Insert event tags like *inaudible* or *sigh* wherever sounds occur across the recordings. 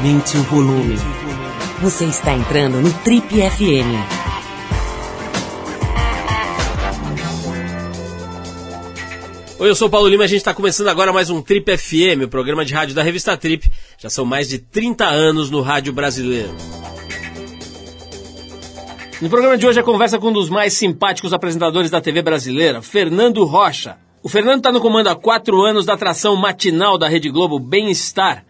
Aumente o volume. Você está entrando no Trip FM. Oi, eu sou o Paulo Lima e a gente está começando agora mais um Trip FM, o programa de rádio da revista Trip. Já são mais de 30 anos no rádio brasileiro. No programa de hoje a conversa com um dos mais simpáticos apresentadores da TV brasileira, Fernando Rocha. O Fernando está no comando há quatro anos da atração matinal da Rede Globo Bem-Estar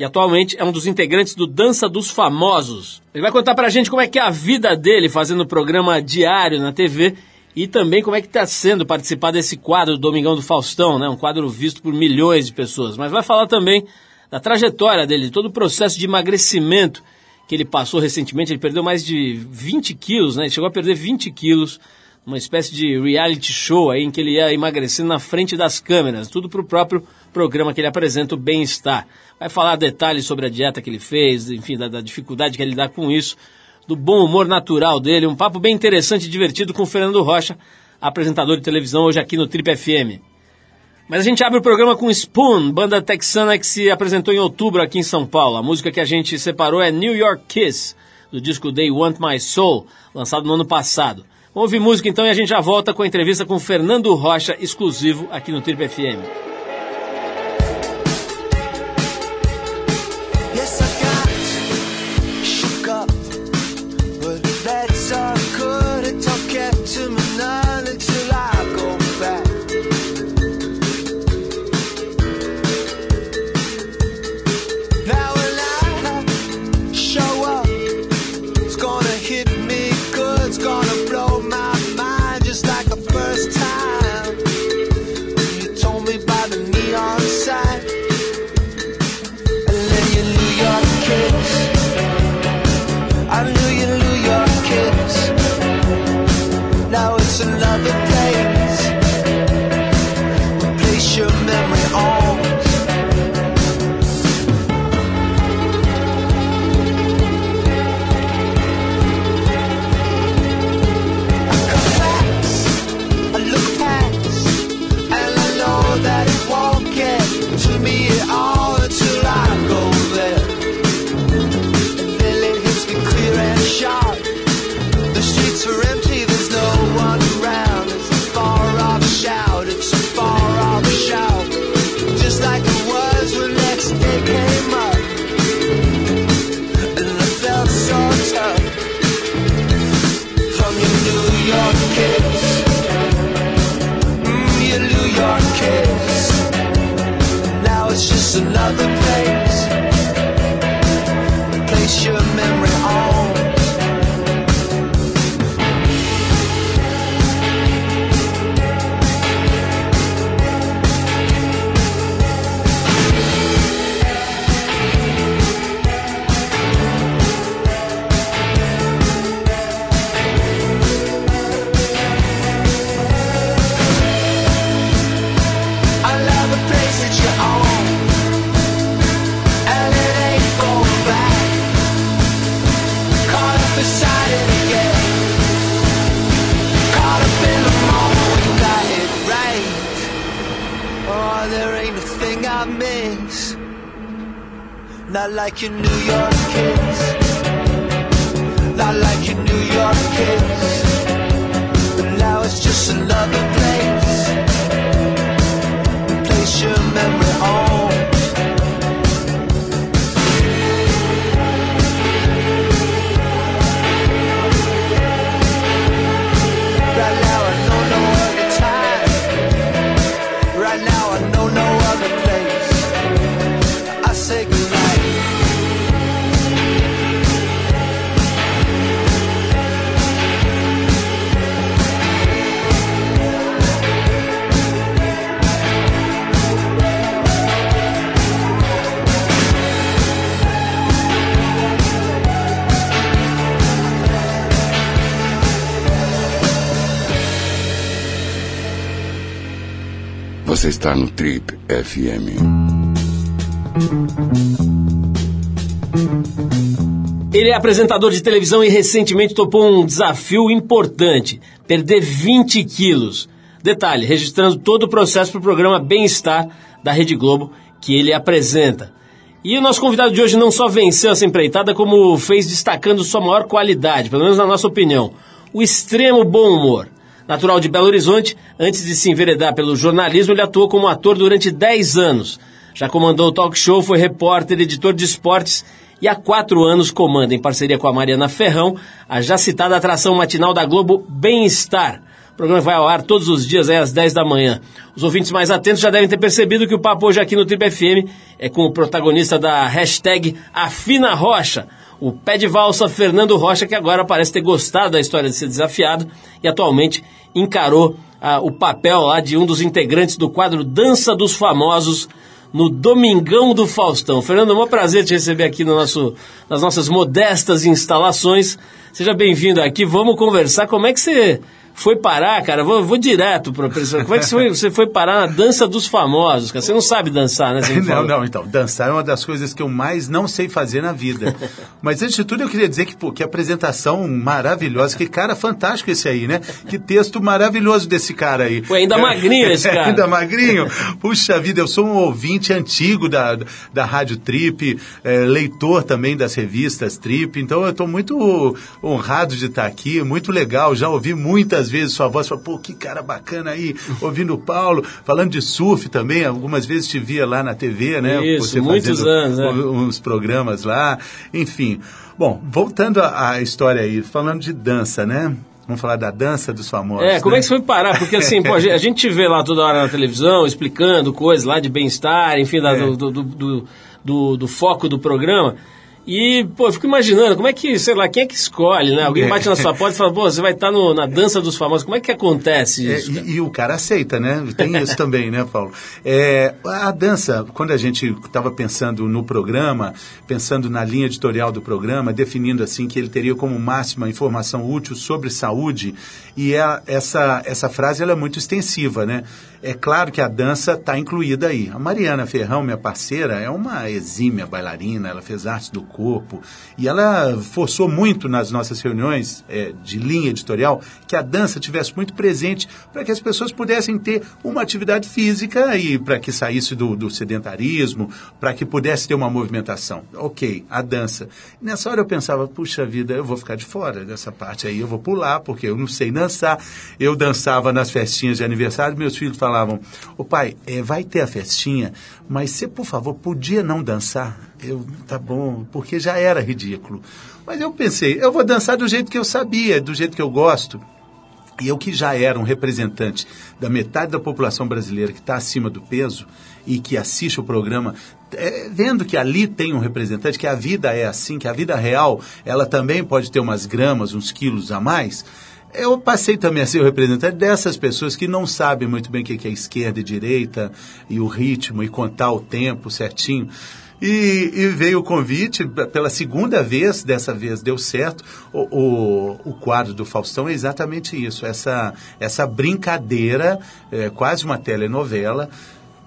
e atualmente é um dos integrantes do Dança dos Famosos. Ele vai contar pra gente como é que é a vida dele fazendo programa diário na TV e também como é que está sendo participar desse quadro do Domingão do Faustão, né? Um quadro visto por milhões de pessoas. Mas vai falar também da trajetória dele, de todo o processo de emagrecimento que ele passou recentemente. Ele perdeu mais de 20 quilos, né? Ele chegou a perder 20 quilos, uma espécie de reality show aí em que ele ia emagrecendo na frente das câmeras, tudo para o próprio programa que ele apresenta, o Bem-Estar. Vai falar detalhes sobre a dieta que ele fez, enfim, da, da dificuldade que ele dá com isso, do bom humor natural dele, um papo bem interessante e divertido com o Fernando Rocha, apresentador de televisão hoje aqui no Trip FM. Mas a gente abre o programa com Spoon, banda texana que se apresentou em outubro aqui em São Paulo. A música que a gente separou é New York Kiss, do disco They Want My Soul, lançado no ano passado. Ouvir música então e a gente já volta com a entrevista com Fernando Rocha, exclusivo aqui no Trip FM. Está no Trip FM. Ele é apresentador de televisão e recentemente topou um desafio importante: perder 20 quilos. Detalhe, registrando todo o processo para o programa Bem-Estar da Rede Globo que ele apresenta. E o nosso convidado de hoje não só venceu essa empreitada, como fez destacando sua maior qualidade, pelo menos na nossa opinião, o extremo bom humor. Natural de Belo Horizonte, antes de se enveredar pelo jornalismo, ele atuou como ator durante 10 anos. Já comandou o talk show, foi repórter, editor de esportes e há quatro anos comanda, em parceria com a Mariana Ferrão, a já citada atração matinal da Globo Bem-Estar. O programa vai ao ar todos os dias, aí às 10 da manhã. Os ouvintes mais atentos já devem ter percebido que o papo hoje aqui no Trip FM é com o protagonista da hashtag Afina Rocha, o pé de valsa Fernando Rocha, que agora parece ter gostado da história de ser desafiado e atualmente encarou ah, o papel lá de um dos integrantes do quadro Dança dos Famosos no Domingão do Faustão. Fernando, é um prazer te receber aqui no nosso, nas nossas modestas instalações. Seja bem-vindo aqui. Vamos conversar. Como é que você foi parar, cara? Vou, vou direto para a pessoa. Como é que você foi, você foi, parar na dança dos famosos? Cara? Você não sabe dançar, né? *laughs* não, não, então. Dançar é uma das coisas que eu mais não sei fazer na vida. *laughs* Mas antes de tudo, eu queria dizer que, pô, que apresentação maravilhosa. Que cara fantástico esse aí, né? Que texto maravilhoso desse cara aí. Pô, ainda magrinho esse *laughs* cara. ainda magrinho. Puxa vida, eu sou um ouvinte antigo da, da Rádio Trip, é, leitor também das revistas Trip. Então eu estou muito honrado de estar aqui, muito legal. Já ouvi muitas vezes sua voz, fala, pô, que cara bacana aí, ouvindo o Paulo, falando de surf também, algumas vezes te via lá na TV, né? Isso, Você muitos anos, né? uns programas lá, enfim. Bom, voltando à história aí, falando de dança, né? Vamos falar da dança dos famosos. É, como né? é que você foi parar? Porque assim, pô, *laughs* a gente te vê lá toda hora na televisão, explicando coisas lá de bem-estar, enfim, é. do, do, do, do foco do programa. E, pô, eu fico imaginando, como é que, sei lá, quem é que escolhe, né? Alguém bate na sua porta e fala, pô, você vai estar no, na dança dos famosos. Como é que acontece é, isso? É, e, e, o cara aceita, né? Tem isso também, né, Paulo? É, a dança, quando a gente estava pensando no programa, pensando na linha editorial do programa, definindo assim que ele teria como máxima informação útil sobre saúde, e é, essa, essa frase ela é muito extensiva, né? É claro que a dança está incluída aí. A Mariana Ferrão, minha parceira, é uma exímia bailarina, ela fez arte do corpo e ela forçou muito nas nossas reuniões é, de linha editorial que a dança tivesse muito presente para que as pessoas pudessem ter uma atividade física e para que saísse do, do sedentarismo, para que pudesse ter uma movimentação. Ok, a dança. Nessa hora eu pensava, puxa vida, eu vou ficar de fora dessa parte aí, eu vou pular porque eu não sei dançar. Eu dançava nas festinhas de aniversário, meus filhos falavam, falavam: "O pai, é, vai ter a festinha, mas você, por favor, podia não dançar?" Eu, tá bom, porque já era ridículo. Mas eu pensei, eu vou dançar do jeito que eu sabia, do jeito que eu gosto. E eu que já era um representante da metade da população brasileira que está acima do peso e que assiste o programa, é, vendo que ali tem um representante, que a vida é assim, que a vida real, ela também pode ter umas gramas, uns quilos a mais, eu passei também a ser o representante dessas pessoas que não sabem muito bem o que é esquerda e direita, e o ritmo, e contar o tempo certinho. E, e, veio o convite pela segunda vez, dessa vez deu certo. O, o, o quadro do Faustão é exatamente isso, essa, essa brincadeira, é, quase uma telenovela,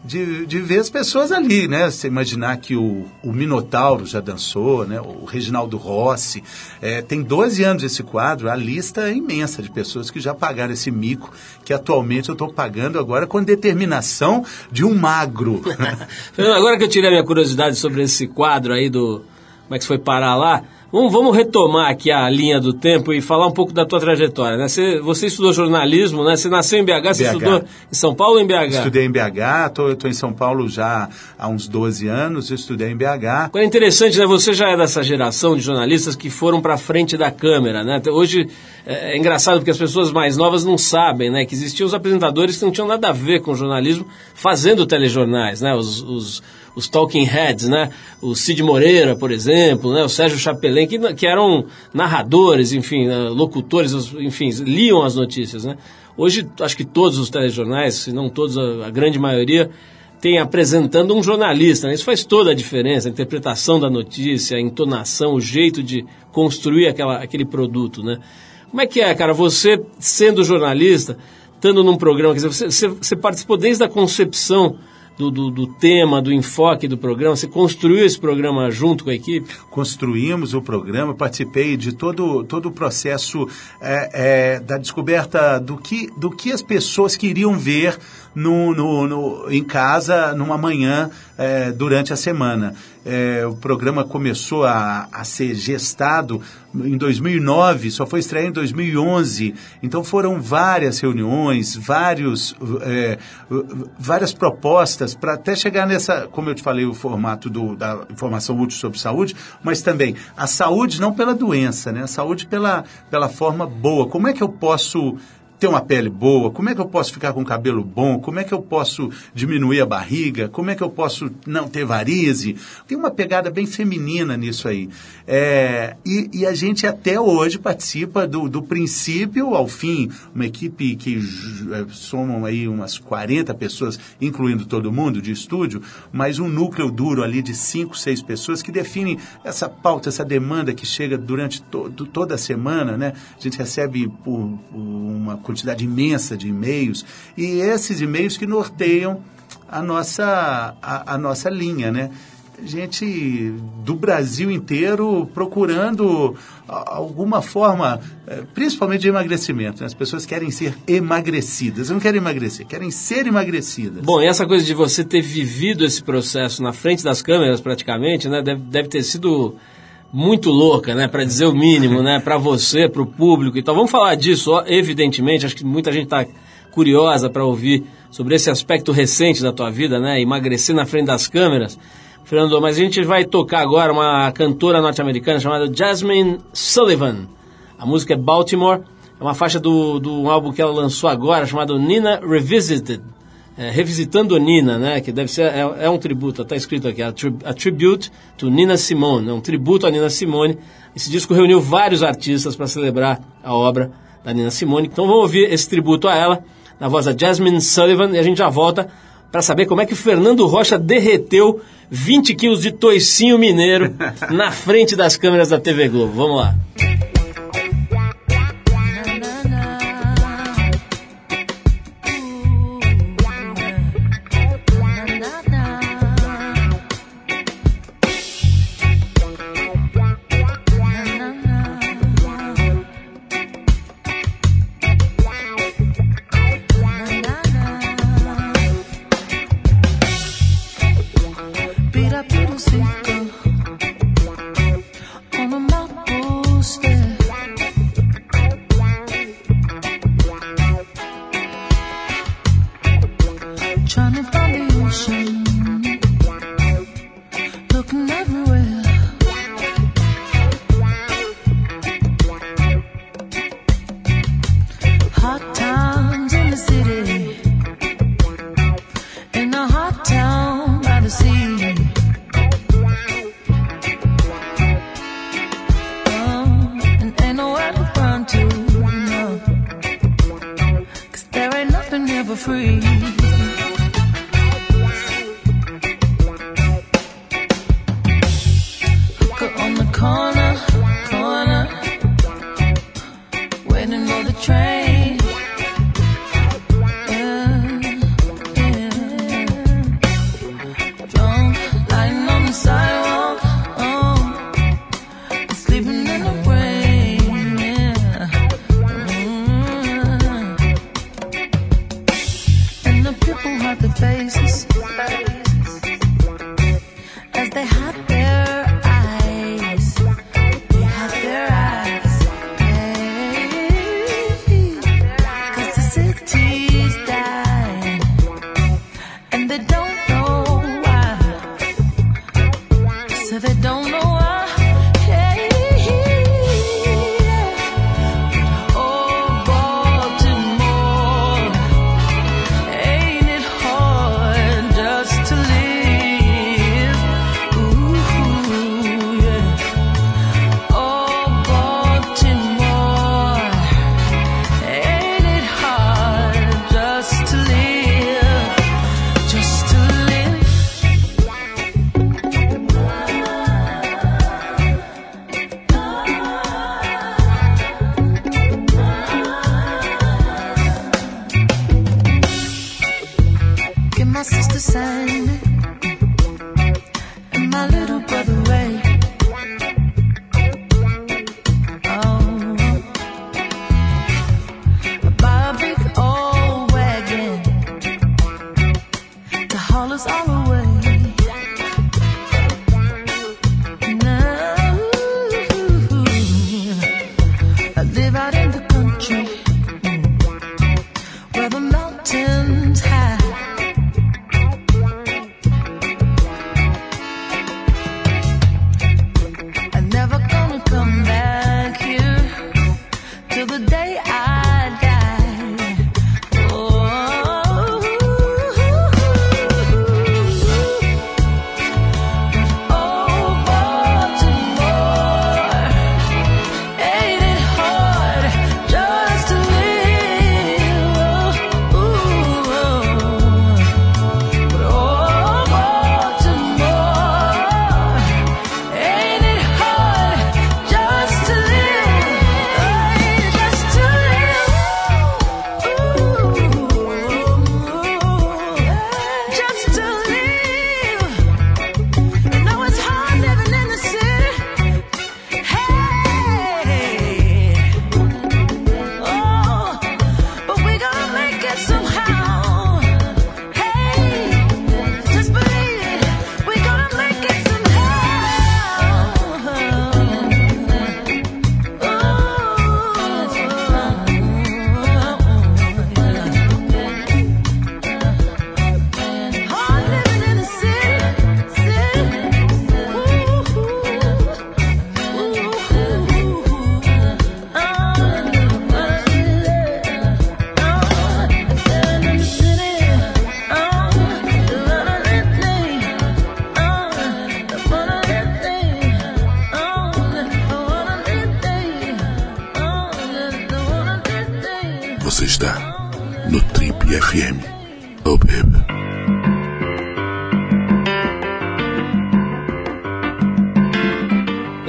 de, de ver as pessoas ali, né? Você imaginar que o, o Minotauro já dançou, né? O Reginaldo Rossi. É, tem 12 anos esse quadro, a lista é imensa de pessoas que já pagaram esse mico, que atualmente eu estou pagando agora com determinação de um magro. *laughs* *laughs* agora que eu tirei a minha curiosidade sobre esse quadro aí do... Como é que foi parar lá? Vamos, vamos, retomar aqui a linha do tempo e falar um pouco da tua trajetória. Né? Você, você estudou jornalismo, né? Você nasceu em BH, BH, você estudou em São Paulo ou em BH? Estudei em BH, estou em São Paulo já há uns 12 anos, eu estudei em BH. É interessante, né? Você já é dessa geração de jornalistas que foram para frente da câmera, né? Hoje é, é engraçado porque as pessoas mais novas não sabem, né? Que existiam os apresentadores que não tinham nada a ver com jornalismo fazendo telejornais, né? os, os os talking heads, né? O Cid Moreira, por exemplo, né? O Sérgio Chapelin, que, que eram narradores, enfim, né? locutores, enfim, liam as notícias, né? Hoje, acho que todos os telejornais, se não todos, a, grande maioria, tem apresentando um jornalista. Né? Isso faz toda a diferença, a interpretação da notícia, a entonação, o jeito de construir aquela, aquele produto, né? Como é que é, cara, você sendo jornalista, estando num programa, quer dizer, você, você participou desde a concepção do, do, do, tema, do enfoque do programa? Você construiu esse programa junto com a equipe? Construímos o programa, participei de todo, todo o processo é, é, da descoberta do que, do que as pessoas queriam ver no, no- no- em casa numa manhã é, durante a semana. É, o programa começou a, a ser gestado em 2009, só foi estrear em 2011. Então foram várias reuniões, vários, é, várias propostas para até chegar nessa, como eu te falei, o formato do- da informação útil sobre saúde, mas também a saúde não pela doença, né? A saúde pela, pela forma boa. Como é que eu posso ter uma pele boa? Como é que eu posso ficar com cabelo bom? Como é que eu posso diminuir a barriga? Como é que eu posso não ter varize? Tem uma pegada bem feminina nisso aí. É, e, e a gente até hoje participa do, do princípio ao fim, uma equipe que é, somam aí umas 40 pessoas, incluindo todo mundo de estúdio, mas um núcleo duro ali de 5, 6 pessoas que definem essa pauta, essa demanda que chega durante to- toda a semana, né? A gente recebe por, por uma quantidade imensa de e-mails e esses e-mails que norteiam a nossa, a, a nossa linha, né? Gente do Brasil inteiro procurando alguma forma, eh, principalmente de emagrecimento. né? As pessoas querem ser emagrecidas, não querem emagrecer, querem ser emagrecidas. Bom, e essa coisa de você ter vivido esse processo na frente das câmeras praticamente, né, deve, deve ter sido muito louca, né, para dizer o mínimo, né, para você, para o público. Então vamos falar disso, ó, evidentemente, acho que muita gente está curiosa para ouvir sobre esse aspecto recente da tua vida, né, emagrecer na frente das câmeras. Fernando, mas a gente vai tocar agora uma cantora norte-americana chamada Jasmine Sullivan. A música é Baltimore, é uma faixa do, do álbum que ela lançou agora, chamado Nina Revisited. É, revisitando Nina, né? Que deve ser, é, é um tributo, está escrito aqui, a, tri, a Tribute to Nina Simone, é um tributo a Nina Simone. Esse disco reuniu vários artistas para celebrar a obra da Nina Simone. Então vamos ouvir esse tributo a ela, na voz da Jasmine Sullivan, e a gente já volta para saber como é que o Fernando Rocha derreteu 20 quilos de toicinho mineiro *laughs* na frente das câmeras da TV Globo. Vamos lá. all is all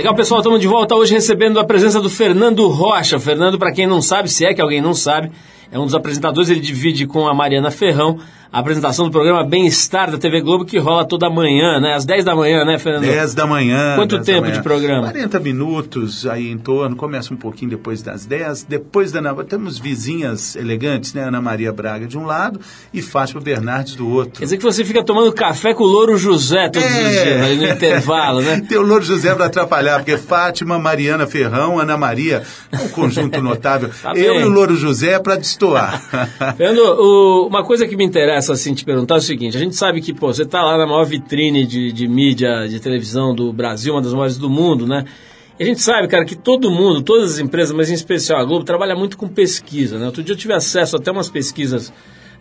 Legal, pessoal, estamos de volta hoje recebendo a presença do Fernando Rocha. Fernando, para quem não sabe, se é que alguém não sabe, é um dos apresentadores, ele divide com a Mariana Ferrão a apresentação do programa Bem-Estar da TV Globo, que rola toda manhã, né? Às 10 da manhã, né, Fernando? 10 da manhã. Quanto 10 da tempo manhã. de programa? 40 minutos aí em torno, começa um pouquinho depois das 10. Depois da Ana, temos vizinhas elegantes, né? Ana Maria Braga de um lado e Fátima Bernardes do outro. Quer dizer que você fica tomando café com o Louro José todos os É. dias, aí no intervalo, né? *laughs* Tem o Louro José para atrapalhar, porque Fátima, Mariana Ferrão, Ana Maria, um conjunto notável. Tá Eu e o Louro José para destoar. Fernando, o- uma coisa que me interessa assim te perguntar é o seguinte: a gente sabe que pô, você está lá na maior vitrine de, de mídia, de televisão do Brasil, uma das maiores do mundo, né? E a gente sabe, cara, que todo mundo, todas as empresas, mas em especial a Globo, trabalha muito com pesquisa, né? Outro dia eu tive acesso até umas pesquisas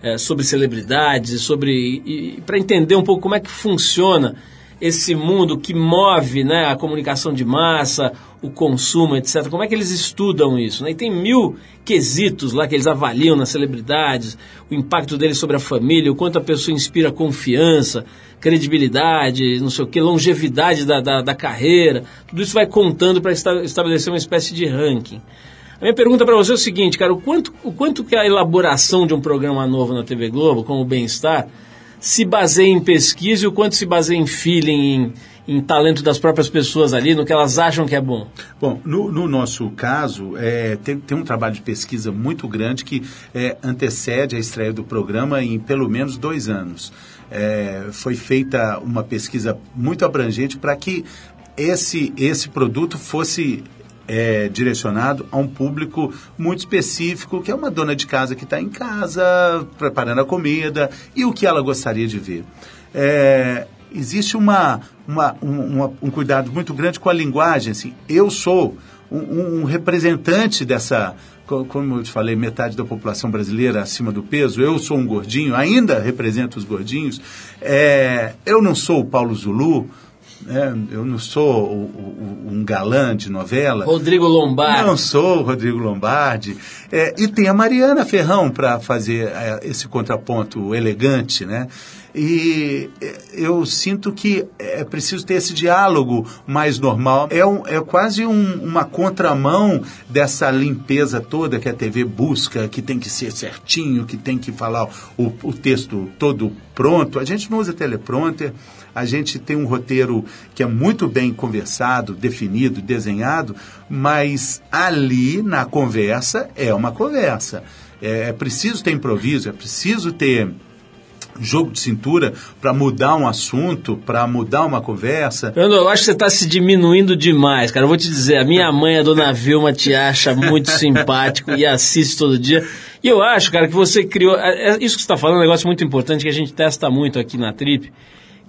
eh, sobre celebridades, sobre para entender um pouco como é que funciona esse mundo que move né, a comunicação de massa, o consumo, etc. Como é que eles estudam isso? Né? E tem mil quesitos lá que eles avaliam nas celebridades, o impacto deles sobre a família, o quanto a pessoa inspira confiança, credibilidade, não sei o que, longevidade da, da, da carreira. Tudo isso vai contando para estabelecer uma espécie de ranking. A minha pergunta para você é o seguinte, cara, o quanto, o quanto que a elaboração de um programa novo na TV Globo, como o Bem-Estar, se baseia em pesquisa e o quanto se baseia em feeling, em, em talento das próprias pessoas ali, no que elas acham que é bom? Bom, no, no nosso caso, é, tem, tem um trabalho de pesquisa muito grande que é, antecede a estreia do programa em pelo menos dois anos. É, foi feita uma pesquisa muito abrangente para que esse, esse produto fosse é, direcionado a um público muito específico, que é uma dona de casa que está em casa, preparando a comida, e o que ela gostaria de ver. É, existe uma, uma, um, uma- um cuidado muito grande com a linguagem. Assim, eu sou um, um representante dessa, co- como eu te falei, metade da população brasileira acima do peso. Eu sou um gordinho, ainda represento os gordinhos. É, eu não sou o Paulo Zulu. Né, eu não sou o- o- um galã de novela. Rodrigo Lombardi. Não sou o Rodrigo Lombardi. É, e tem a Mariana Ferrão para fazer é, esse contraponto elegante, né? E é, eu sinto que é preciso ter esse diálogo mais normal. É, um- é quase um- uma contramão dessa limpeza toda que a TV busca, que tem que ser certinho, que tem que falar o, o texto todo pronto. A gente não usa teleprompter. A gente tem um roteiro que é muito bem conversado, definido, desenhado, mas ali na conversa é uma conversa. É, é preciso ter improviso, é preciso ter jogo de cintura para mudar um assunto, para mudar uma conversa. Fernando, eu acho que você está se diminuindo demais, cara. Eu vou te dizer, a minha mãe, a dona Vilma, te acha muito *laughs* simpático e assiste todo dia. E eu acho, cara, que você criou. é- é Isso que você está falando é um negócio muito importante que a gente testa muito aqui na Trip,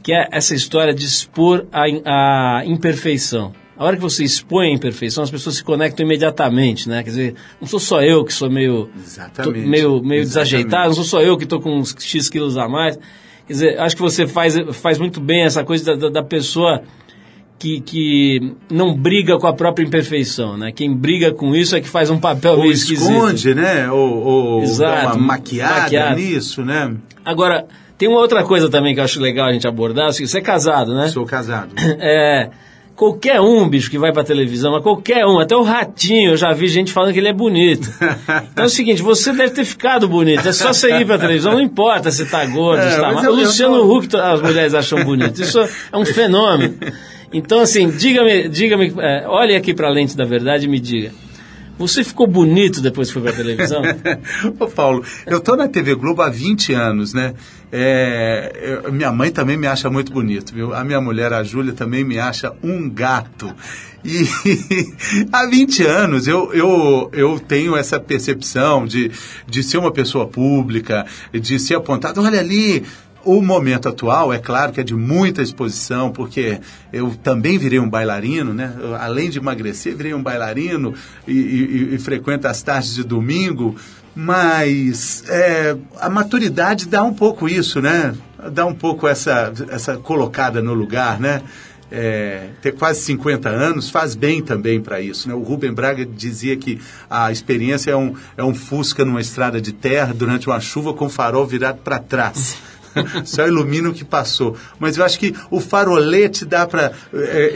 que é essa história de expor a, a imperfeição. A hora que você expõe a imperfeição, as pessoas se conectam imediatamente, né? Quer dizer, não sou só eu que sou meio, tô meio, meio Exatamente. desajeitado, não sou só eu que estou com uns X quilos a mais. Quer dizer, acho que você faz, faz muito bem essa coisa da, da, pessoa que, que não briga com a própria imperfeição, né? Quem briga com isso é que faz um papel Ou meio esquisito. esconde, né? Ou, ou dá uma maquiada, maquiada. nisso, né? Agora, tem uma outra coisa também que eu acho legal a gente abordar, assim, você é casado, né? Sou casado. *clears throat* É, qualquer um, bicho, que vai pra televisão, mas qualquer um, até o ratinho, eu já vi gente falando que ele é bonito. *laughs* Então é o seguinte, você deve ter ficado bonito, é só você ir pra televisão, não importa se tá gordo, É, se tá magro. O Luciano tô- Huck as mulheres acham bonito, isso é um fenômeno. Então assim, diga-me, diga-me, é, olhe aqui pra lente da verdade e me diga, você ficou bonito depois que foi pra televisão? *laughs* Ô Paulo, eu tô na TV Globo há 20 anos, né? É, eu- minha mãe também me acha muito bonito, viu? A minha mulher, a Júlia, também me acha um gato. E *laughs* há 20 anos eu, eu, eu tenho essa percepção de, de ser uma pessoa pública, de ser apontado, olha ali, o momento atual, é claro que é de muita exposição, porque eu também virei um bailarino, né? Eu, além de emagrecer, virei um bailarino e, e, e frequento as tardes de domingo, mas é, a maturidade dá um pouco isso, né? Dá um pouco essa, essa colocada no lugar, né? é, ter quase 50 anos faz bem também para isso. Né? O Rubem Braga dizia que a experiência é um, é um fusca numa estrada de terra durante uma chuva com o farol virado para trás. *laughs* Só ilumina o que passou. Mas eu acho que o farolete dá para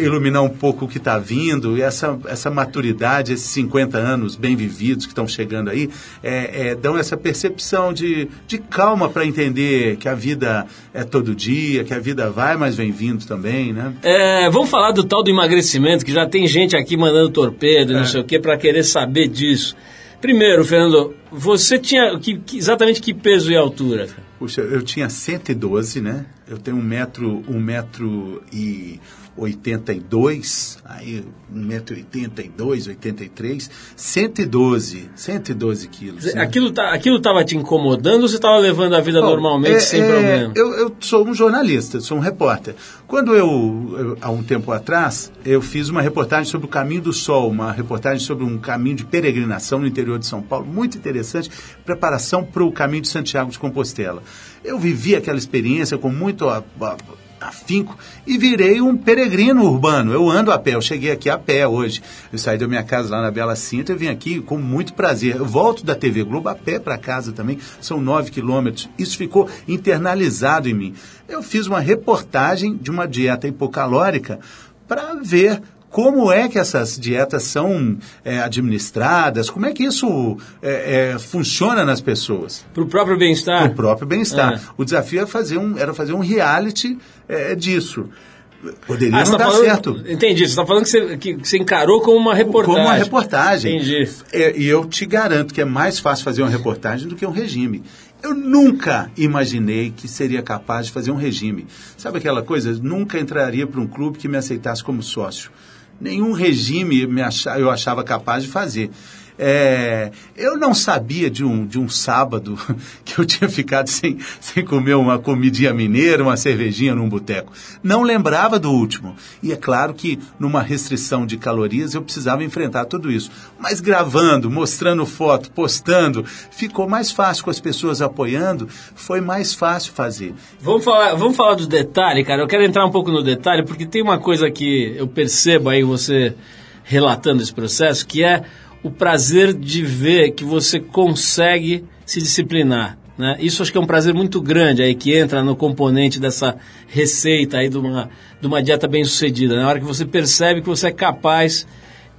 iluminar um pouco o que está vindo, e essa, essa maturidade, esses 50 anos bem vividos que estão chegando aí, é, é, dão essa percepção de, de calma para entender que a vida é todo dia, que a vida vai, mas vem vindo também, né? É, vamos falar do tal do emagrecimento, que já tem gente aqui mandando torpedo, não sei o quê, para querer saber disso. Primeiro, Fernando, você tinha que, que- exatamente que peso e altura? Puxa, eu tinha 112, né? Eu tenho um metro, um metro e 82, aí um metro e 82, 83, 112, 112 quilos. né? Aquilo, tá, aquilo tava te incomodando ou você estava levando a vida Bom, normalmente, é- sem é, problema? Eu, eu sou um jornalista, sou um repórter. Quando eu, eu, há um tempo atrás, eu fiz uma reportagem sobre o Caminho do Sol, uma reportagem sobre um caminho de peregrinação no interior de São Paulo, muito interessante, preparação para o Caminho de Santiago de Compostela. Eu vivi aquela experiência com muito a- a- afinco e virei um peregrino urbano. Eu ando a pé, eu cheguei aqui a pé hoje. Eu saí da minha casa lá na Bela Cinta e vim aqui com muito prazer. Eu volto da TV Globo a pé para casa também, são nove quilômetros. Isso ficou internalizado em mim. Eu fiz uma reportagem de uma dieta hipocalórica para ver como é que essas dietas são é, administradas, como é que isso é, é, funciona nas pessoas Para o próprio bem-estar? o próprio bem-estar. É. O desafio era fazer um, era fazer um reality é, disso. Poderia Ah, não tá dar falando, certo. Entendi, você está falando que você, que você encarou como uma reportagem. Como uma reportagem. Entendi. É, e eu te garanto que é mais fácil fazer uma reportagem do que um regime. Eu nunca imaginei que seria capaz de fazer um regime. Sabe aquela coisa? Nunca entraria para um clube que me aceitasse como sócio. Nenhum regime me acha- eu achava capaz de fazer. É, eu não sabia de um, de um sábado *laughs* que eu tinha ficado sem, sem comer uma comidinha mineira, uma cervejinha num boteco. Não lembrava do último. E é claro que numa restrição de calorias eu precisava enfrentar tudo isso. Mas gravando, mostrando foto, postando, ficou mais fácil com as pessoas apoiando, foi mais fácil fazer. Vamos falar, vamos falar do detalhe, cara. Eu quero entrar um pouco no detalhe, porque tem uma coisa que eu percebo aí você relatando esse processo, que é o prazer de ver que você consegue se disciplinar. Né? Isso acho que é um prazer muito grande aí que entra no componente dessa receita aí de uma, de uma dieta bem sucedida. Na hora que você percebe que você é capaz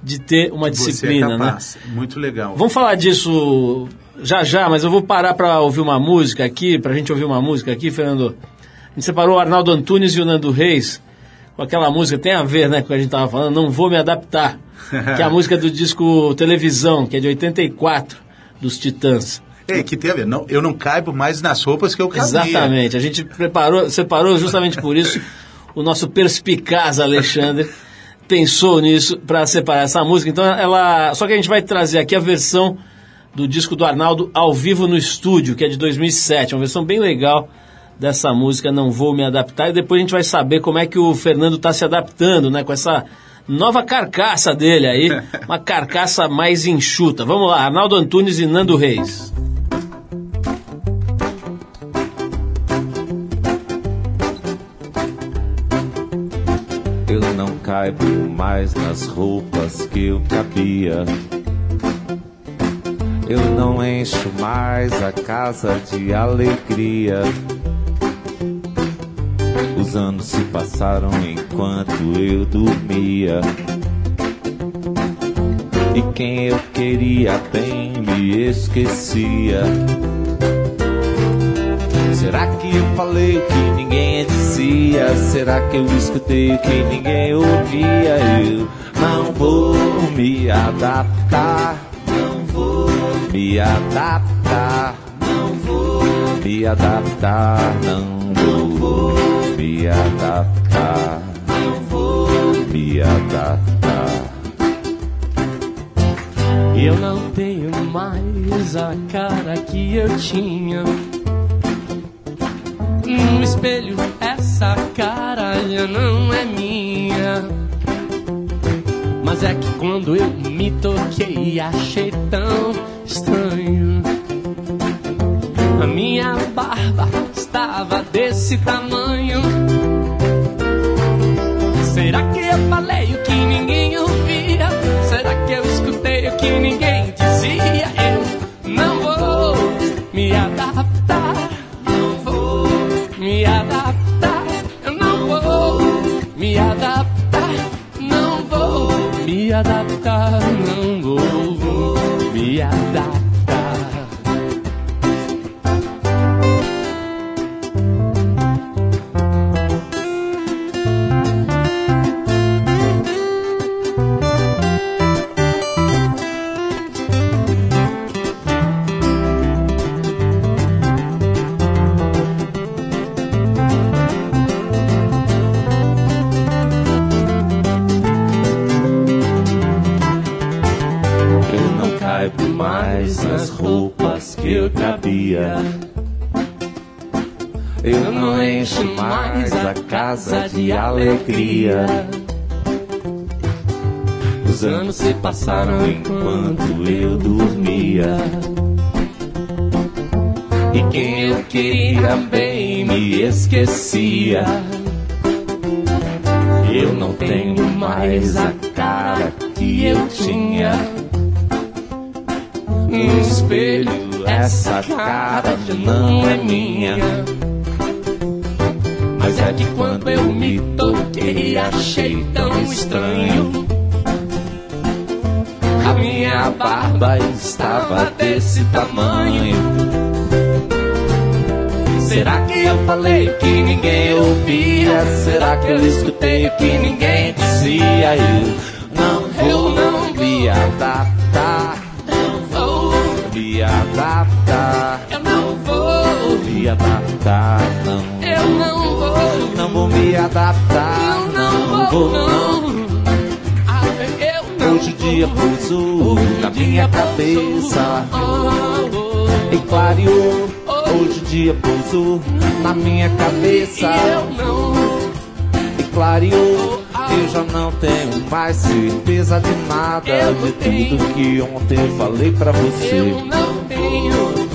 de ter uma disciplina, Você é né? capaz. Muito legal. Vamos falar disso já já, mas eu vou parar para ouvir uma música aqui, para a gente ouvir uma música aqui, Fernando. A gente separou o Arnaldo Antunes e o Nando Reis com aquela música, tem a ver né, com o que a gente estava falando, Não Vou Me Adaptar, *laughs* que é a música do disco Televisão, que é de 84, dos Titãs. Ei, que tem a ver. Não, eu não caibo mais nas roupas que eu cabia. Exatamente, a gente preparou, separou justamente por isso *laughs* o nosso perspicaz Alexandre pensou nisso para separar essa música. Então ela, só que a gente vai trazer aqui a versão do disco do Arnaldo ao vivo no estúdio, que é de 2007, uma versão bem legal dessa música Não Vou Me Adaptar e depois a gente vai saber como é que o Fernando está se adaptando, né, com essa nova carcaça dele aí, *laughs* uma carcaça mais enxuta. Vamos lá, Arnaldo Antunes e Nando Reis. Eu não caibo mais nas roupas que eu cabia. Eu não encho mais a casa de alegria. Os anos se passaram enquanto eu dormia. E quem eu queria bem me esquecia. Será que eu falei o que ninguém dizia? Será que eu escutei o que ninguém ouvia? Eu não vou me adaptar. Não vou me adaptar. Não vou me adaptar. Não vou me adaptar. Não vou me adaptar. Eu não tenho mais a cara que eu tinha. No espelho, essa cara já não é minha. Mas é que quando eu me toquei, achei tão estranho. A minha barba estava desse tamanho. Passaram enquanto eu dormia. E quem eu queria bem me esquecia. Eu não tenho mais a cara que eu tinha. No espelho, essa cara já não desse tamanho. Será que eu falei o que ninguém ouvia? Será que eu escutei o que ninguém dizia? Eu não vou não me adaptar. Não vou me adaptar. Eu não vou me adaptar. Não. Eu não vou. Não vou me adaptar. Não, vou não. Hoje o dia pousou na minha cabeça e clareou. Hoje o dia pousou na minha cabeça e clareou. Eu já não tenho mais certeza de nada de tudo que ontem eu falei pra você. Eu não tenho.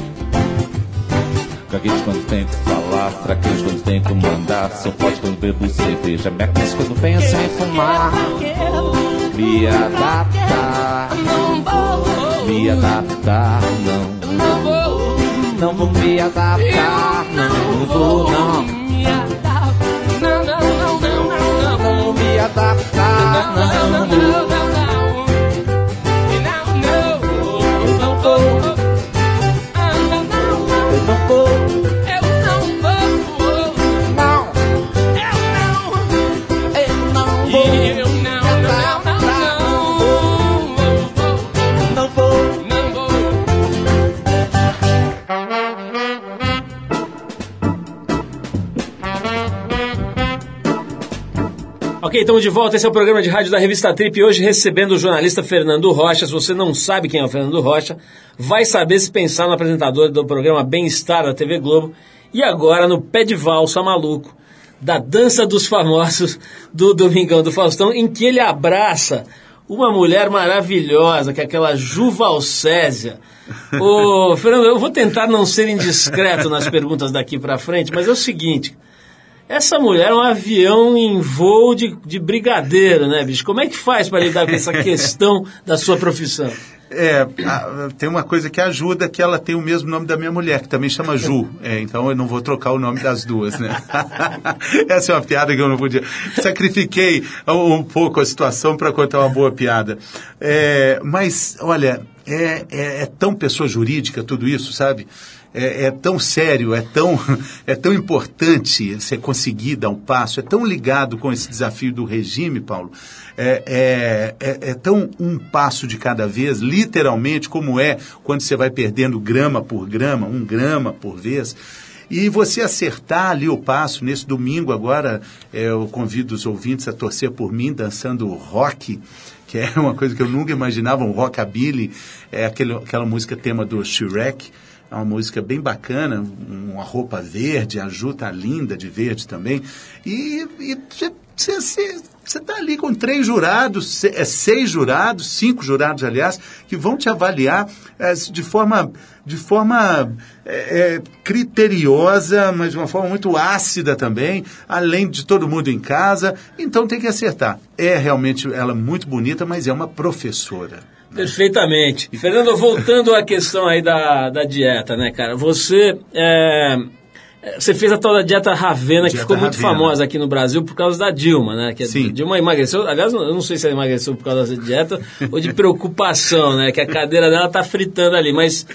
Gaguejo quando tem que falar, fraquejo quando tem que mandar. Sou forte quando bebo cerveja, me aqueço quando penso em fumar. Me adaptar, me adaptar, não. Não vou me adaptar, não vou não. Não, não, não, não, não, não vou me adaptar, não vou. Eu Ok, estamos de volta. Esse é o programa de rádio da revista Trip. Hoje recebendo o jornalista Fernando Rocha. Se você não sabe quem é o Fernando Rocha, vai saber se pensar no apresentador do programa Bem-Estar da TV Globo. E agora no pé de valsa maluco da Dança dos Famosos do Domingão do Faustão, em que ele abraça uma mulher maravilhosa, que é aquela Ju Valcésia. Ô, Fernando, eu vou tentar não ser indiscreto nas perguntas daqui pra frente, mas é o seguinte. Essa mulher é um avião em voo de, de brigadeiro, né, bicho? Como é que faz para lidar com essa *laughs* questão da sua profissão? É, a- tem uma coisa que ajuda, que ela tem o mesmo nome da minha mulher, que também chama Ju. É, então eu não vou trocar o nome das duas, né? *laughs* Essa é uma piada que eu não podia. Sacrifiquei um, um pouco a situação para contar uma boa piada. É, mas, olha, é, é- é tão pessoa jurídica tudo isso, sabe? É, é tão sério, é tão, *laughs* é tão importante você conseguir dar um passo, é tão ligado com esse desafio do regime, Paulo. É, é, é, é tão um passo de cada vez, literalmente, como é quando você vai perdendo grama por grama, um grama por vez. E você acertar ali o passo, nesse domingo agora, é, eu convido os ouvintes a torcer por mim dançando rock, que é uma coisa que eu nunca imaginava, um rockabilly, é aquele, aquela música tema do Shrek, é uma música bem bacana, uma roupa verde, a Ju tá linda de verde também. E você está ali com três jurados, é, seis jurados, cinco jurados, aliás, que vão te avaliar é, de forma, de forma é, é, criteriosa, mas de uma forma muito ácida também, além de todo mundo em casa. Então tem que acertar. É realmente ela muito bonita, mas é uma professora. Perfeitamente. Fernando, voltando à questão aí da, da dieta, né, cara? Você. é, você fez a tal da dieta Ravena, que Dieta ficou muito Ravena. famosa aqui no Brasil por causa da Dilma, né? Que Sim. Dilma emagreceu. Aliás, eu não sei se ela emagreceu por causa dessa dieta ou de preocupação, né? Que a cadeira dela tá fritando ali. Mas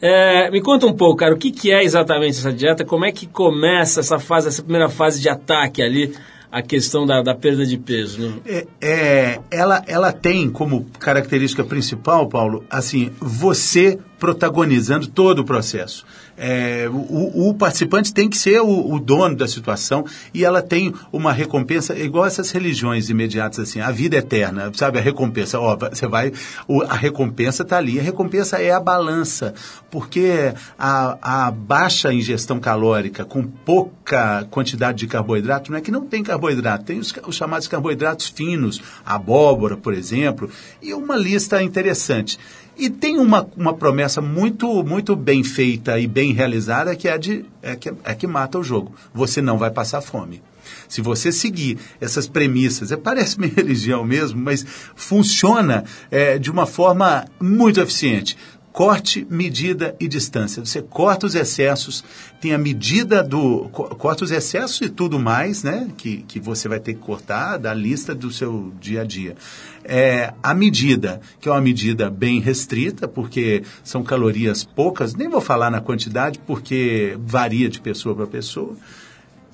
é, me conta um pouco, cara, o que, que é exatamente essa dieta? Como é que começa essa fase, essa primeira fase de ataque ali, a questão da, da perda de peso? Né? É, é, ela, ela tem como característica principal, Paulo, assim, você protagonizando todo o processo. É, o, o participante tem que ser o, o dono da situação e ela tem uma recompensa igual essas religiões imediatas assim, a vida eterna, sabe? A recompensa, ó, você vai, o- a recompensa está ali. A recompensa é a balança, porque a, a baixa ingestão calórica com pouca quantidade de carboidrato não é que não tem carboidrato, tem os, os chamados carboidratos finos, abóbora, por exemplo, e uma lista interessante. E tem uma, uma promessa muito muito bem feita e bem realizada que é de é que, é que mata o jogo. Você não vai passar fome. Se você seguir essas premissas, é, parece meio *laughs* religião mesmo, mas funciona é, de uma forma muito eficiente. Corte, medida e distância. Você corta os excessos, tem a medida do. co- Corta os excessos e tudo mais, né? Que, que você vai ter que cortar da lista do seu dia a dia. É, a medida, que é uma medida bem restrita, porque são calorias poucas, nem vou falar na quantidade, porque varia de pessoa para pessoa.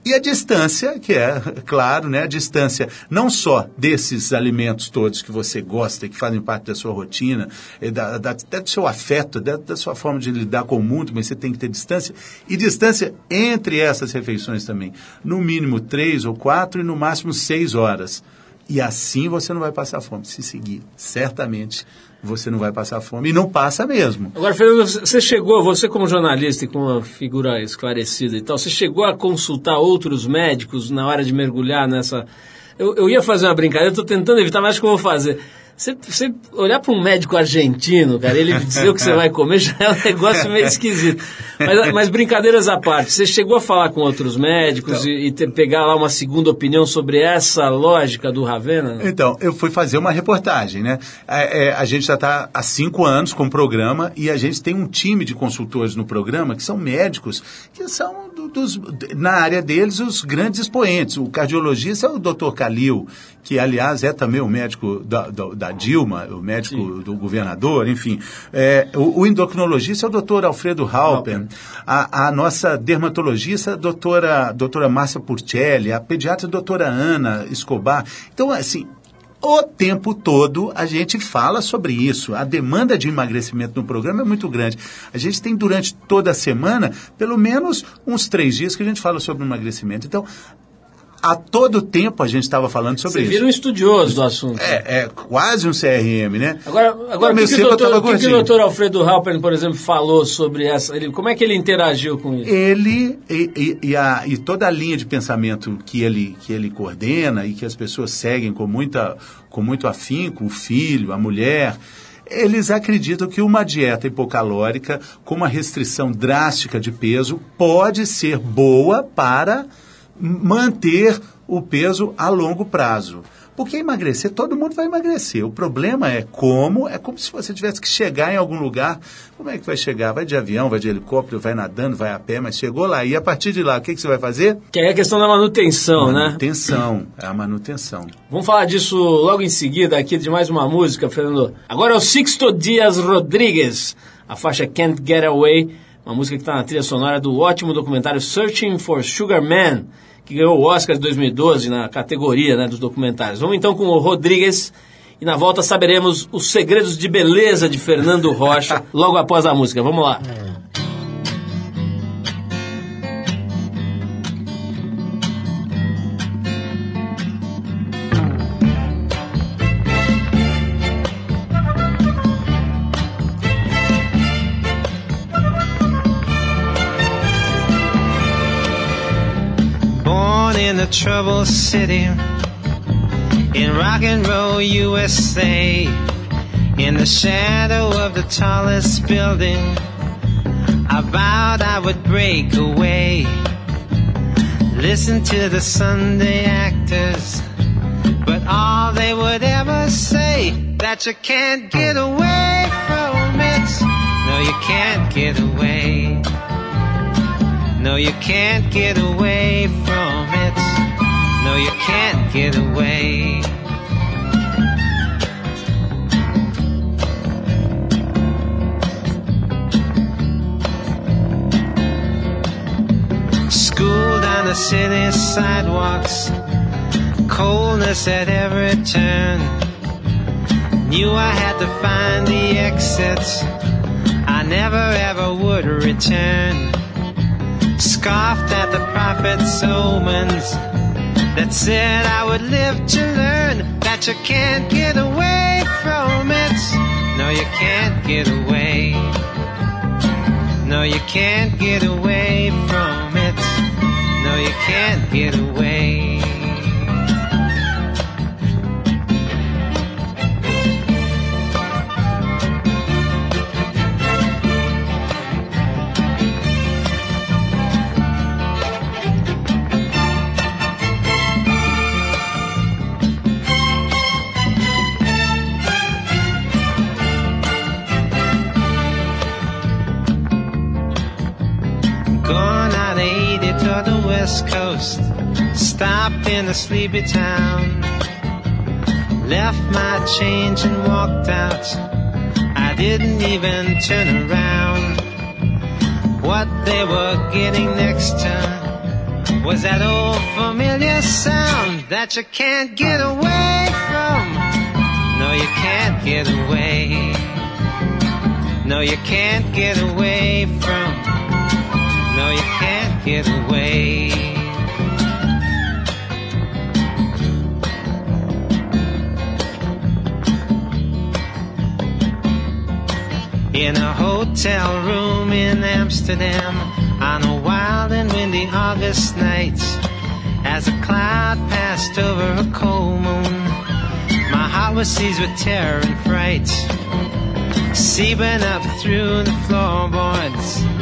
E a distância, que é, *laughs* claro, né, a distância não só desses alimentos todos que você gosta que fazem parte da sua rotina, eh, da, da- até do seu afeto, da, da sua forma de lidar com o mundo, mas você tem que ter distância. E distância entre essas refeições também. No mínimo três ou quatro e no máximo seis horas. E assim você não vai passar fome. Se seguir, certamente você não vai passar fome. E não passa mesmo. Agora, Fernando, você chegou, você como jornalista e com uma figura esclarecida e tal, você chegou a consultar outros médicos na hora de mergulhar nessa... Eu, eu ia fazer uma brincadeira, estou tentando evitar, mas acho que eu vou fazer. Você, você olhar para um médico argentino, cara, ele dizer o que você vai comer já é um negócio meio esquisito. Mas, mas brincadeiras à parte, você chegou a falar com outros médicos e, e ter- pegar lá uma segunda opinião sobre essa lógica do Ravena? Então, eu fui fazer uma reportagem, né? É, é, a gente já está há cinco anos com o programa e a gente tem um time de consultores no programa que são médicos, que são do- dos, na área deles os grandes expoentes. O cardiologista é o Dr. Calil, que aliás é também o médico da, da, da Dilma, o médico do governador, enfim. É, o, o endocrinologista é o Dr. Alfredo Halpen. A, a nossa dermatologista a doutora, doutora Márcia Purcelli, a pediatra a doutora Ana Escobar. Então, assim, o tempo todo a gente fala sobre isso. A demanda de emagrecimento no programa é muito grande. A gente tem durante toda a semana, pelo menos uns três dias que a gente fala sobre emagrecimento. Então, a todo tempo a gente estava falando sobre Você isso. vira um estudioso do assunto. É, é quase um CRM, né? Agora, agora o que, que, doutor, que que o doutor Alfredo Halpern, por exemplo, falou sobre essa? Ele, como é que ele interagiu com isso? ele e, e- e a- e toda a linha de pensamento que ele, que ele coordena e que as pessoas seguem com, muita, com muito afinco, o filho, a mulher, eles acreditam que uma dieta hipocalórica com uma restrição drástica de peso pode ser boa para manter o peso a longo prazo. Porque emagrecer, todo mundo vai emagrecer. O problema é como, é como se você tivesse que chegar em algum lugar. Como é que vai chegar? Vai de avião, vai de helicóptero, vai nadando, vai a pé, mas chegou lá. E a partir de lá, o que, que você vai fazer? Que é a questão da manutenção, né? Manutenção. É a manutenção. Vamos falar disso logo em seguida aqui de mais uma música, Fernando. Agora é o Sixto Dias Rodrigues, a faixa Can't Get Away, uma música que está na trilha sonora do ótimo documentário Searching for Sugar Man, que ganhou o Oscar de 2012 na categoria né, dos documentários. Vamos então com o Rodrigues e na volta saberemos os segredos de beleza de Fernando Rocha *laughs* logo após a música. Vamos lá. Troubled city in rock and roll USA, in the shadow of the tallest building, I vowed I would break away. Listen to the Sunday actors, but all they would ever say that you can't get away from it. No, you can't get away. No, you can't get away from it. No, you can't get away. School down the city sidewalks, coldness at every turn. Knew I had to find the exits. I never ever would return. Scoffed at the prophet's omens that said I would live to learn that you can't get away from it. No, you can't get away. No, you can't get away from it. No, you can't get away. 80 to the west coast. Stopped in a sleepy town. Left my change and walked out. I didn't even turn around. What they were getting next to was that old familiar sound that you can't get away from. No, you can't get away. No, you can't get away from. Get away. In a hotel room in Amsterdam on a wild and windy August night, as a cloud passed over a cold moon, my heart was seized with terror and fright. Seeping up through the floorboards,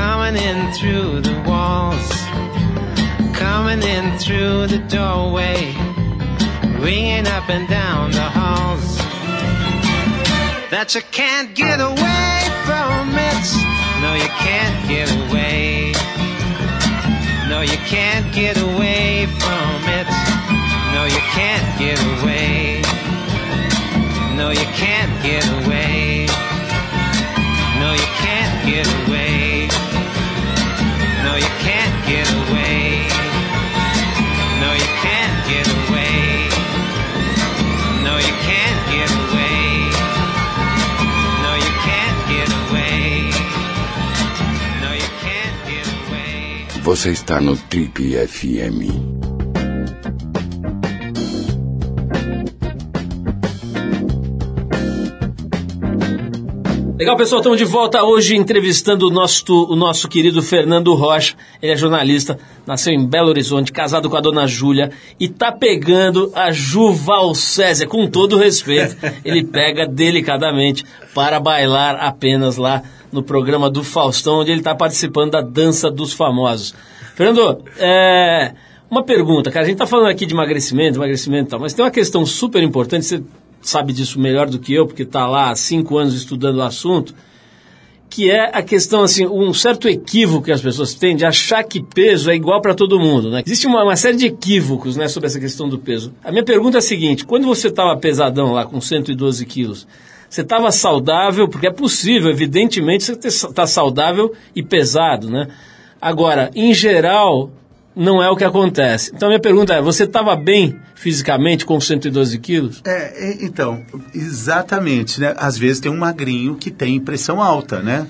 coming in through the walls, coming in through the doorway, ringing up and down the halls. That you can't get away from it. No, you can't get away. No, you can't get away from it. No, you can't get away. No, you can't get away. Você está no Trip FM. Legal, pessoal, estamos de volta hoje entrevistando o nosso, o nosso querido Fernando Rocha. Ele é jornalista, nasceu em Belo Horizonte, casado com a dona Júlia e tá pegando a Juval Césia, com todo respeito. Ele pega delicadamente para bailar apenas lá no programa do Faustão, onde ele está participando da Dança dos Famosos. Fernando, é, uma pergunta, cara, a gente está falando aqui de emagrecimento, emagrecimento e tal, mas tem uma questão super importante, você sabe disso melhor do que eu, porque está lá há cinco anos estudando o assunto, que é a questão, assim, um certo equívoco que as pessoas têm de achar que peso é igual para todo mundo, né? Existe uma, uma série de equívocos, né, sobre essa questão do peso. A minha pergunta é a seguinte, quando você estava pesadão lá, com 112 quilos, você estava saudável, porque é possível, evidentemente, você está saudável e pesado, né? Agora, em geral, não é o que acontece. Então, minha pergunta é, você estava bem fisicamente com 112 quilos? É, então, exatamente, né? Às vezes tem um magrinho que tem pressão alta, né?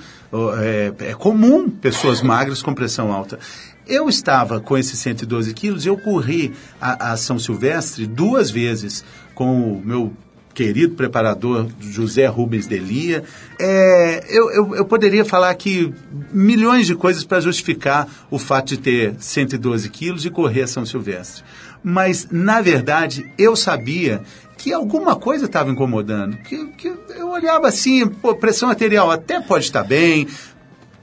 É, é comum pessoas magras com pressão alta. Eu estava com esses 112 quilos e eu corri a, a São Silvestre duas vezes com o meu querido preparador José Rubens Delia. É, eu, eu, eu poderia falar aqui milhões de coisas para justificar o fato de ter 112 quilos e correr a São Silvestre. Mas, na verdade, eu sabia que alguma coisa estava incomodando. Que, que eu olhava assim, pô, pressão arterial até pode estar bem,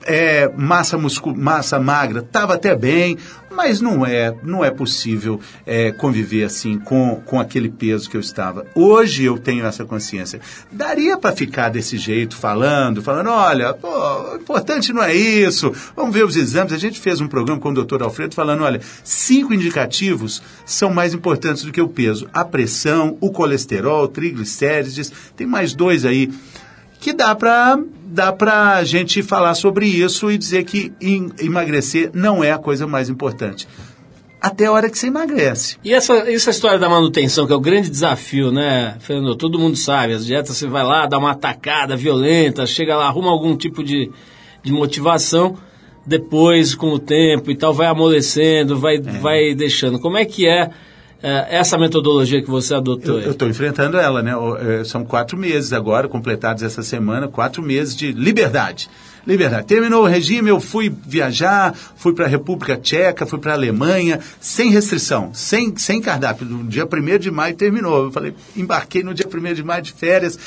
É, massa, muscu massa magra estava até bem, mas não é, não é possível é, conviver assim com, com aquele peso que eu estava. Hoje eu tenho essa consciência. Daria para ficar desse jeito, falando, falando, olha, pô, o importante não é isso, vamos ver os exames. A gente fez um programa com o doutor Alfredo falando, olha, cinco indicativos são mais importantes do que o peso. A pressão, o colesterol, triglicérides, tem mais dois aí que dá para dá pra gente falar sobre isso e dizer que em- emagrecer não é a coisa mais importante. Até a hora que você emagrece. E essa, essa história da manutenção, que é o grande desafio, né, Fernando? Todo mundo sabe, as dietas você vai lá, dá uma atacada violenta, chega lá, arruma algum tipo de, de motivação, depois, com o tempo e tal, vai amolecendo, vai, vai deixando. Como é que é, é, essa metodologia que você adotou? Eu estou enfrentando ela, né? Eh, São quatro meses agora, completados essa semana, quatro meses de liberdade. Liberdade. Terminou o regime, eu fui viajar, fui para a República Tcheca, fui para a Alemanha, sem restrição, sem, sem cardápio. No dia 1 de maio terminou. Eu falei, embarquei no dia 1 de maio de férias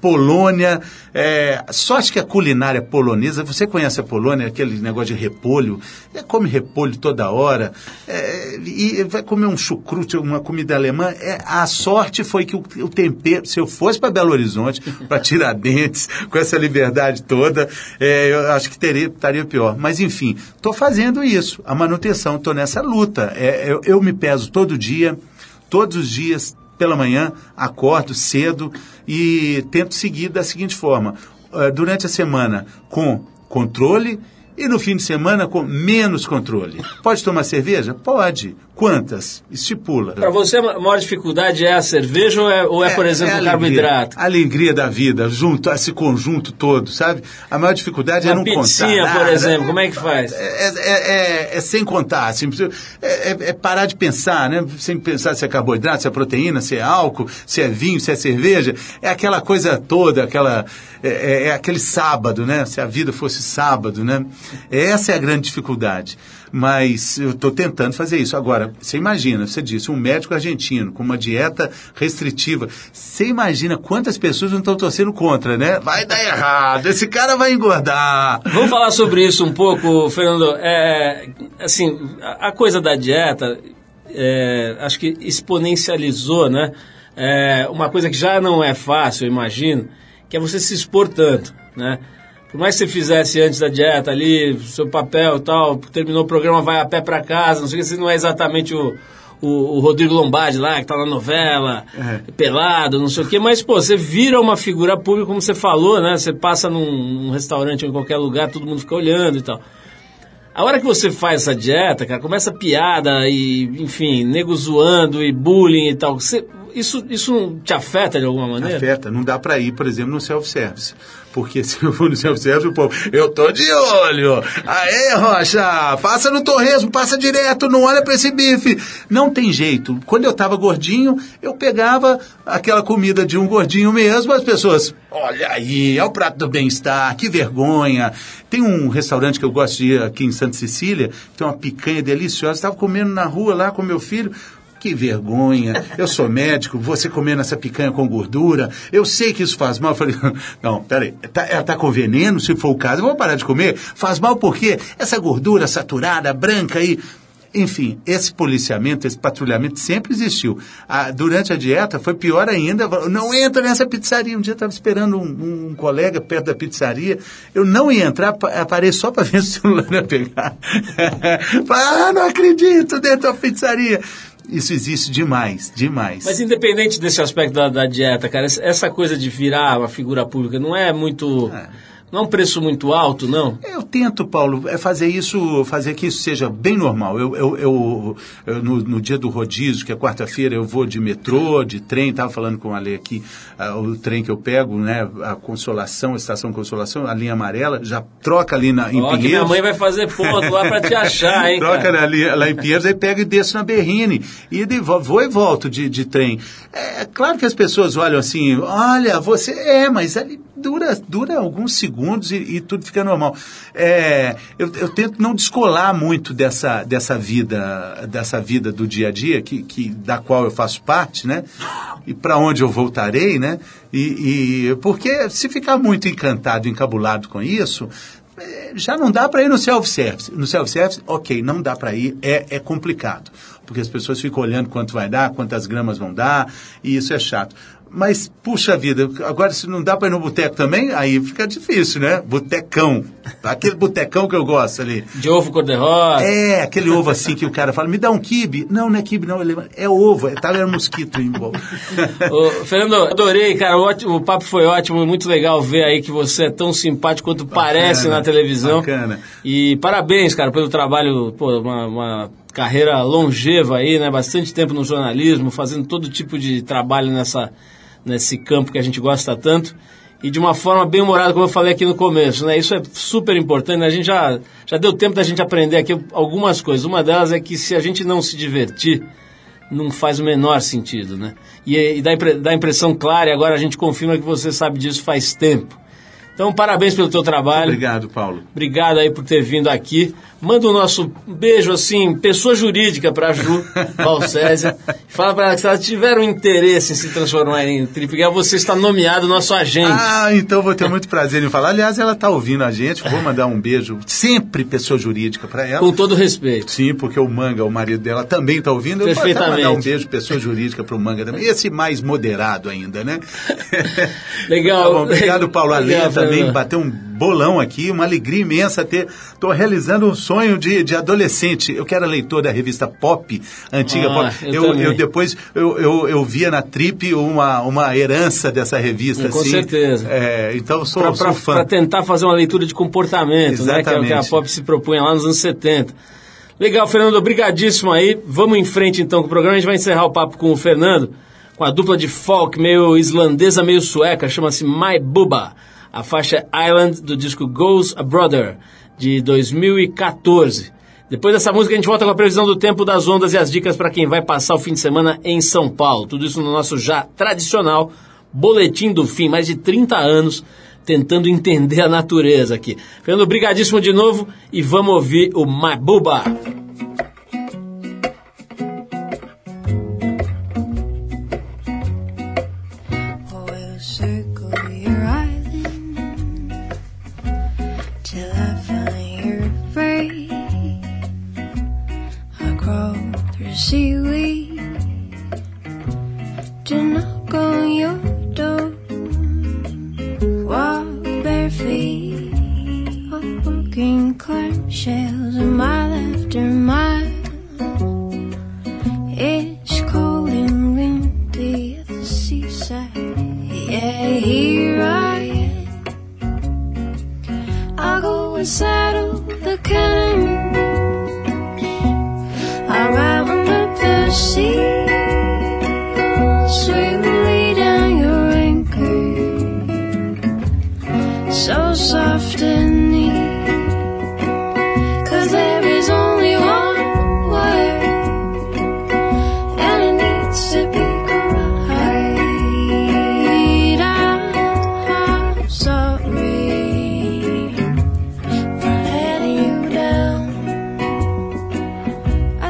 Polônia. É, sorte que a culinária polonesa, você conhece a Polônia, aquele negócio de repolho, é, come repolho toda hora, é, e vai comer um chucrute, uma comida alemã. É, a sorte foi que o, o tempero, se eu fosse para Belo Horizonte, *laughs* para Tiradentes, com essa liberdade toda, é, eu acho que teria, estaria pior. Mas enfim, estou fazendo isso, a manutenção, estou nessa luta. É, eu, eu me peso todo dia, todos os dias, pela manhã, acordo cedo e tento seguir da seguinte forma: eh, durante a semana com controle e no fim de semana com menos controle. Pode tomar cerveja? Pode. Quantas? Estipula. Para você, a maior dificuldade é a cerveja ou é, ou é, por exemplo, a o carboidrato? A alegria da vida, junto, esse conjunto todo, sabe? A maior dificuldade é não contar. pizzinha, por exemplo, como é que faz? É, é- é- é sem contar, assim, é, é- é parar de pensar, né? Sem pensar se é carboidrato, se é proteína, se é álcool, se é vinho, se é cerveja. É aquela coisa toda, aquela, é, é- é aquele sábado, né? Se a vida fosse sábado, né? Essa é a grande dificuldade. Mas eu estou tentando fazer isso. Agora, você imagina, você disse, um médico argentino com uma dieta restritiva. Você imagina quantas pessoas não estão torcendo contra, né? Vai dar errado, esse cara vai engordar. Vamos falar sobre isso um pouco, Fernando. É, assim, a, coisa da dieta, é, acho que exponencializou, né? É, uma coisa que já não é fácil, eu imagino, que é você se expor tanto, né? Por mais que você fizesse antes da dieta ali, seu papel e tal, terminou o programa, vai a pé para casa, não sei o que, você não é exatamente o, o, o Rodrigo Lombardi lá, que tá na novela, pelado, não sei o quê, mas, pô, você vira uma figura pública, como você falou, né? Você passa num, num restaurante ou em qualquer lugar, todo mundo fica olhando e tal. A hora que você faz essa dieta, cara, começa piada e, enfim, nego zoando e bullying e tal. Você- isso, isso te afeta de alguma maneira? Afeta. Não dá para ir, por exemplo, no self-service. Porque *laughs* se eu for no self-service, o povo, eu tô de olho. Aê, Rocha, passa no torresmo, passa direto, não olha para esse bife. Não tem jeito. Quando eu tava gordinho, eu pegava aquela comida de um gordinho mesmo, as pessoas, olha aí, é o prato do bem-estar, que vergonha. Tem um restaurante que eu gosto de ir aqui em Santa Cecília, tem uma picanha deliciosa. Estava comendo na rua lá com meu filho. Que vergonha. Eu sou médico, você comendo essa picanha com gordura. Eu sei que isso faz mal. Eu falei, *laughs* não, peraí, tá, ela tá com veneno, se for o caso, eu vou parar de comer. Faz mal porque essa gordura saturada, branca aí. Enfim, esse policiamento, esse patrulhamento sempre existiu. Ah, durante a dieta foi pior ainda. Não entra nessa pizzaria. Um dia eu estava esperando um, um colega perto da pizzaria. Eu não ia entrar, pa- parei só para ver *laughs* se o celular ia pegar. *laughs* ah, não acredito, dentro da pizzaria. Isso existe demais, demais. Mas independente desse aspecto da, da dieta, cara, essa- essa coisa de virar uma figura pública não é muito. Não é um preço muito alto, não? Eu tento, Paulo, é fazer isso, fazer que isso seja bem normal. Eu, eu, eu- eu, no, no dia do rodízio, que é quarta-feira, eu vou de metrô, de trem, estava falando com a Ale aqui, ah, o trem que eu pego, né, a Consolação, a Estação Consolação, a linha amarela, já troca ali na, em Ó, que minha Pinheiros. mãe vai fazer ponto lá pra te achar, hein? *laughs* Troca cara? ali, lá em Pinheiros, aí pego e desço na Berrine. E de, vo- vou e volto de, de trem. É claro que as pessoas olham assim, olha, você é, mas ali dura, dura alguns segundos e, e tudo fica normal. É, eu, eu tento não descolar muito dessa, dessa vida, dessa vida do dia a dia, que, que, da qual eu faço parte, né? E para onde eu voltarei, né? E, e porque se ficar muito encantado, encabulado com isso, é, já não dá para ir no self-service. No self-service, ok, não dá para ir, é, é complicado. Porque as pessoas ficam olhando quanto vai dar, quantas gramas vão dar, e isso é chato. Mas, puxa vida, agora se não dá para ir no boteco também, aí fica difícil, né? Botecão. Aquele botecão que eu gosto ali. De ovo cor-de-rosa. É, aquele ovo assim que o cara fala, me dá um quibe. Não, não é quibe, não, ele- é ovo, é talher mosquito em boa. *laughs* Ô, Fernando, adorei, cara. ótimo, o papo foi ótimo, muito legal ver aí que você é tão simpático quanto parece na televisão. bacana. E parabéns, cara, pelo trabalho, pô, uma, uma carreira longeva aí, né? Bastante tempo no jornalismo, fazendo todo tipo de trabalho nessa, nesse campo que a gente gosta tanto. E de uma forma bem humorada, como eu falei aqui no começo, né? Isso é super importante, né? A gente já, já deu tempo da gente aprender aqui algumas coisas. Uma delas é que se a gente não se divertir, não faz o menor sentido, né? E, e dá, dá a impressão clara, e agora a gente confirma que você sabe disso faz tempo. Então, parabéns pelo teu trabalho. Obrigado, Paulo. Obrigado aí por ter vindo aqui. Manda o nosso beijo, assim, pessoa jurídica pra Ju Valcésia. *laughs* Fala pra ela que se ela tiver um interesse em se transformar em Tripguel, você está nomeado nosso agente. Ah, então vou ter muito prazer em falar. Aliás, ela está ouvindo a gente. Vou mandar um beijo, sempre pessoa jurídica para ela. Com todo respeito. Sim, porque o Manga, o marido dela, também está ouvindo. Eu vou Perfeitamente. mandar um beijo, pessoa jurídica, para o Manga também. Esse mais moderado ainda, né? *laughs* *laughs* Legal. Tá bom, obrigado, Paulo Legal, Alê, também bateu um bolão aqui, uma alegria imensa ter. Estou realizando um sonho de, de adolescente. Eu que era leitor da revista Pop, antiga Ah, Pop. eu Eu, eu depois eu, eu, eu via na Trip uma, uma herança dessa revista. Com assim. certeza. É, então sou, Pra, sou fã. pra tentar fazer uma leitura de comportamento, né? Que é o que a. Pop se propunha lá nos anos 70. Legal, Fernando, obrigadíssimo aí. Vamos em frente então com o programa. A gente vai encerrar o papo com o Fernando, com a dupla de folk meio islandesa, meio sueca, chama-se My Bubba. A faixa Island do disco Goes a Brother, de 2014. Depois dessa música a gente volta com a previsão do tempo das ondas e as dicas para quem vai passar o fim de semana em São Paulo. Tudo isso no nosso já tradicional Boletim do Fim, mais de 30 anos tentando entender a natureza aqui. Fernando, obrigadíssimo de novo e vamos ouvir o Mabuba.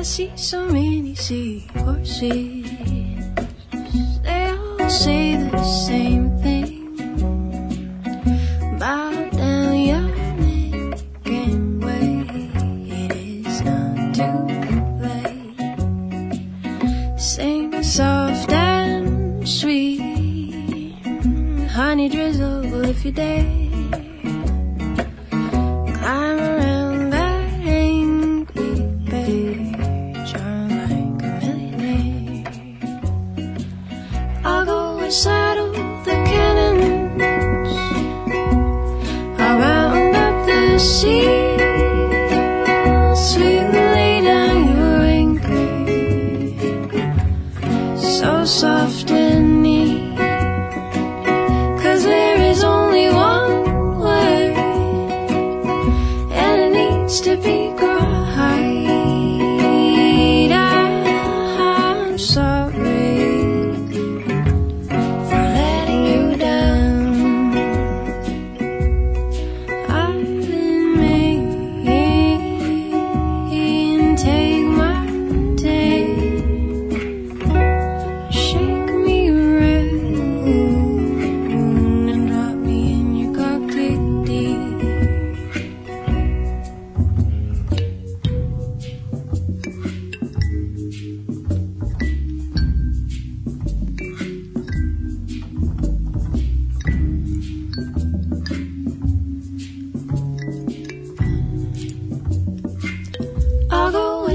See so many seahorses. They all say the same thing. Bow down your neck and wait. It is not too late. Sing soft and sweet. Honey drizzle if you dare.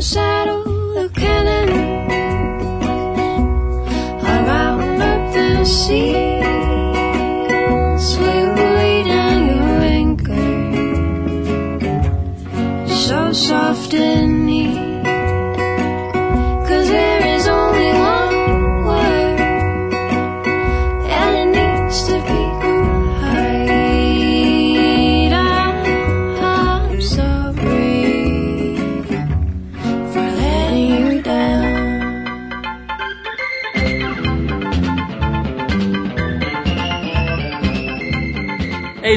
Shadow of cannon around the sea.